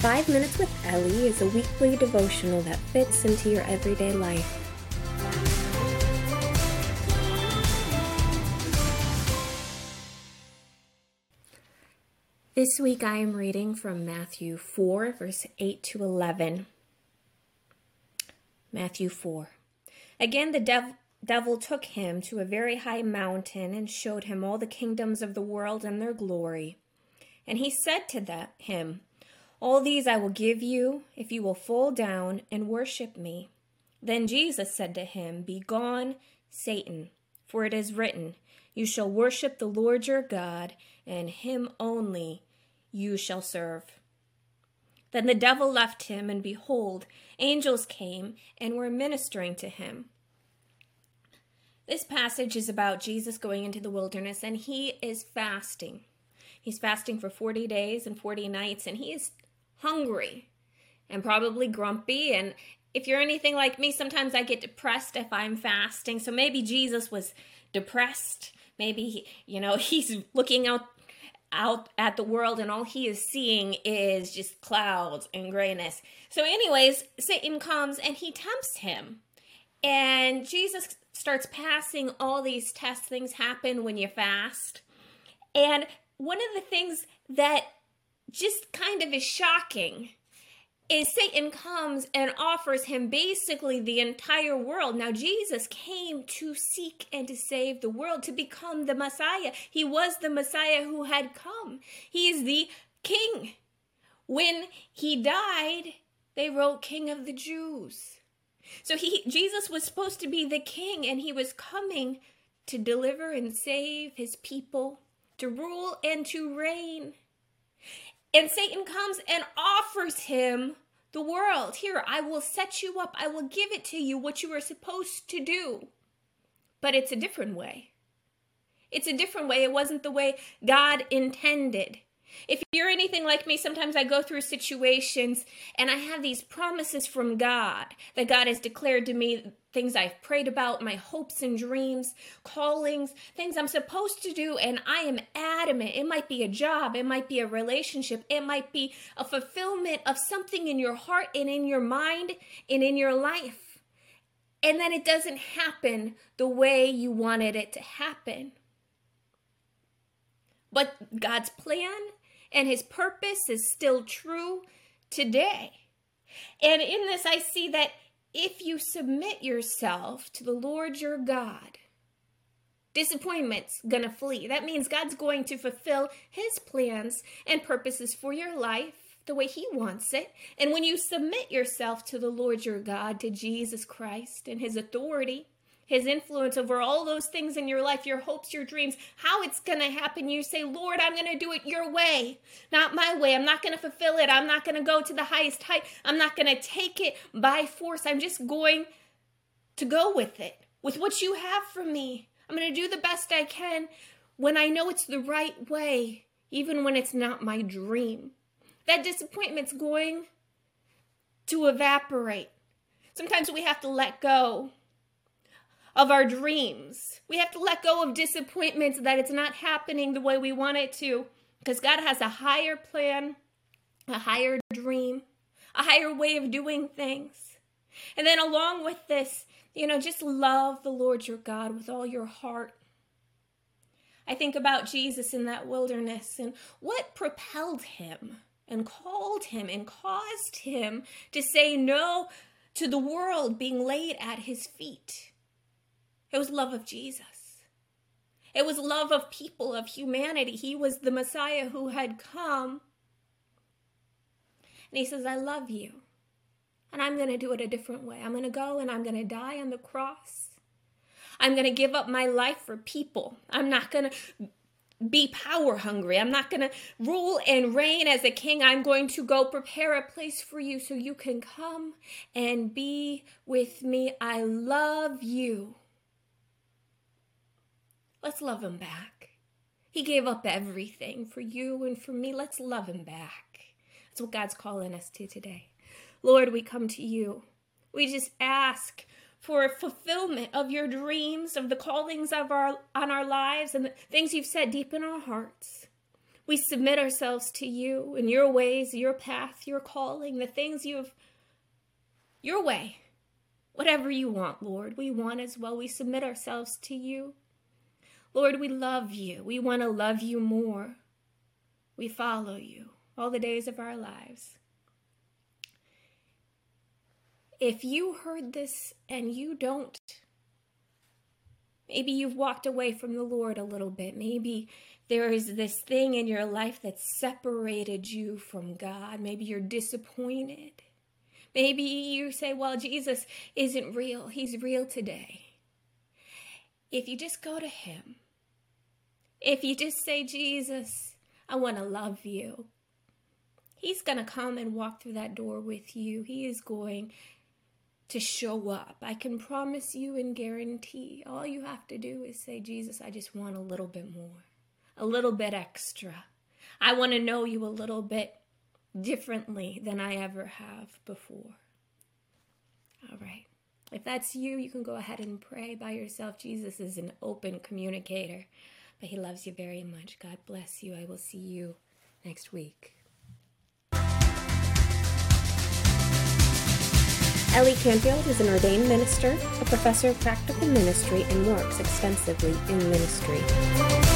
Five Minutes with Ellie is a weekly devotional that fits into your everyday life. This week I am reading from Matthew 4, verse 8 to 11. Matthew 4. Again, the dev- devil took him to a very high mountain and showed him all the kingdoms of the world and their glory. And he said to him, All these I will give you if you will fall down and worship me. Then Jesus said to him, Begone, Satan, for it is written, You shall worship the Lord your God, and him only you shall serve. Then the devil left him, and behold, angels came and were ministering to him. This passage is about Jesus going into the wilderness, and he is fasting. He's fasting for 40 days and 40 nights, and he is hungry and probably grumpy. And if you're anything like me, sometimes I get depressed if I'm fasting. So maybe Jesus was depressed. Maybe, you know, he's looking out out at the world and all he is seeing is just clouds and grayness. So, anyways, Satan comes and he tempts him. And Jesus starts passing all these tests. Things happen when you fast. And one of the things that just kind of is shocking is Satan comes and offers him basically the entire world. Now, Jesus came to seek and to save the world, to become the Messiah. He was the Messiah who had come, he is the King. When he died, they wrote King of the Jews. So he Jesus was supposed to be the king and he was coming to deliver and save his people, to rule and to reign. And Satan comes and offers him the world. Here, I will set you up. I will give it to you what you are supposed to do. But it's a different way. It's a different way. It wasn't the way God intended. If you're anything like me, sometimes I go through situations and I have these promises from God that God has declared to me things I've prayed about, my hopes and dreams, callings, things I'm supposed to do, and I am adamant. It might be a job, it might be a relationship, it might be a fulfillment of something in your heart and in your mind and in your life. And then it doesn't happen the way you wanted it to happen. But God's plan and his purpose is still true today. And in this, I see that if you submit yourself to the Lord your God, disappointment's gonna flee. That means God's going to fulfill his plans and purposes for your life the way he wants it. And when you submit yourself to the Lord your God, to Jesus Christ and his authority, his influence over all those things in your life, your hopes, your dreams, how it's going to happen. You say, Lord, I'm going to do it your way, not my way. I'm not going to fulfill it. I'm not going to go to the highest height. I'm not going to take it by force. I'm just going to go with it, with what you have for me. I'm going to do the best I can when I know it's the right way, even when it's not my dream. That disappointment's going to evaporate. Sometimes we have to let go of our dreams. We have to let go of disappointments that it's not happening the way we want it to because God has a higher plan, a higher dream, a higher way of doing things. And then along with this, you know, just love the Lord your God with all your heart. I think about Jesus in that wilderness and what propelled him and called him and caused him to say no to the world being laid at his feet. It was love of Jesus. It was love of people, of humanity. He was the Messiah who had come. And he says, I love you. And I'm going to do it a different way. I'm going to go and I'm going to die on the cross. I'm going to give up my life for people. I'm not going to be power hungry. I'm not going to rule and reign as a king. I'm going to go prepare a place for you so you can come and be with me. I love you. Let's love him back. He gave up everything for you and for me. Let's love him back. That's what God's calling us to today. Lord, we come to you. We just ask for fulfillment of your dreams, of the callings of our on our lives and the things you've set deep in our hearts. We submit ourselves to you and your ways, your path, your calling, the things you have, your way. Whatever you want, Lord, we want as well. We submit ourselves to you. Lord, we love you. We want to love you more. We follow you all the days of our lives. If you heard this and you don't, maybe you've walked away from the Lord a little bit. Maybe there is this thing in your life that separated you from God. Maybe you're disappointed. Maybe you say, well, Jesus isn't real. He's real today. If you just go to Him, if you just say, Jesus, I want to love you, He's going to come and walk through that door with you. He is going to show up. I can promise you and guarantee all you have to do is say, Jesus, I just want a little bit more, a little bit extra. I want to know you a little bit differently than I ever have before. All right. If that's you, you can go ahead and pray by yourself. Jesus is an open communicator, but he loves you very much. God bless you. I will see you next week. Ellie Canfield is an ordained minister, a professor of practical ministry, and works extensively in ministry.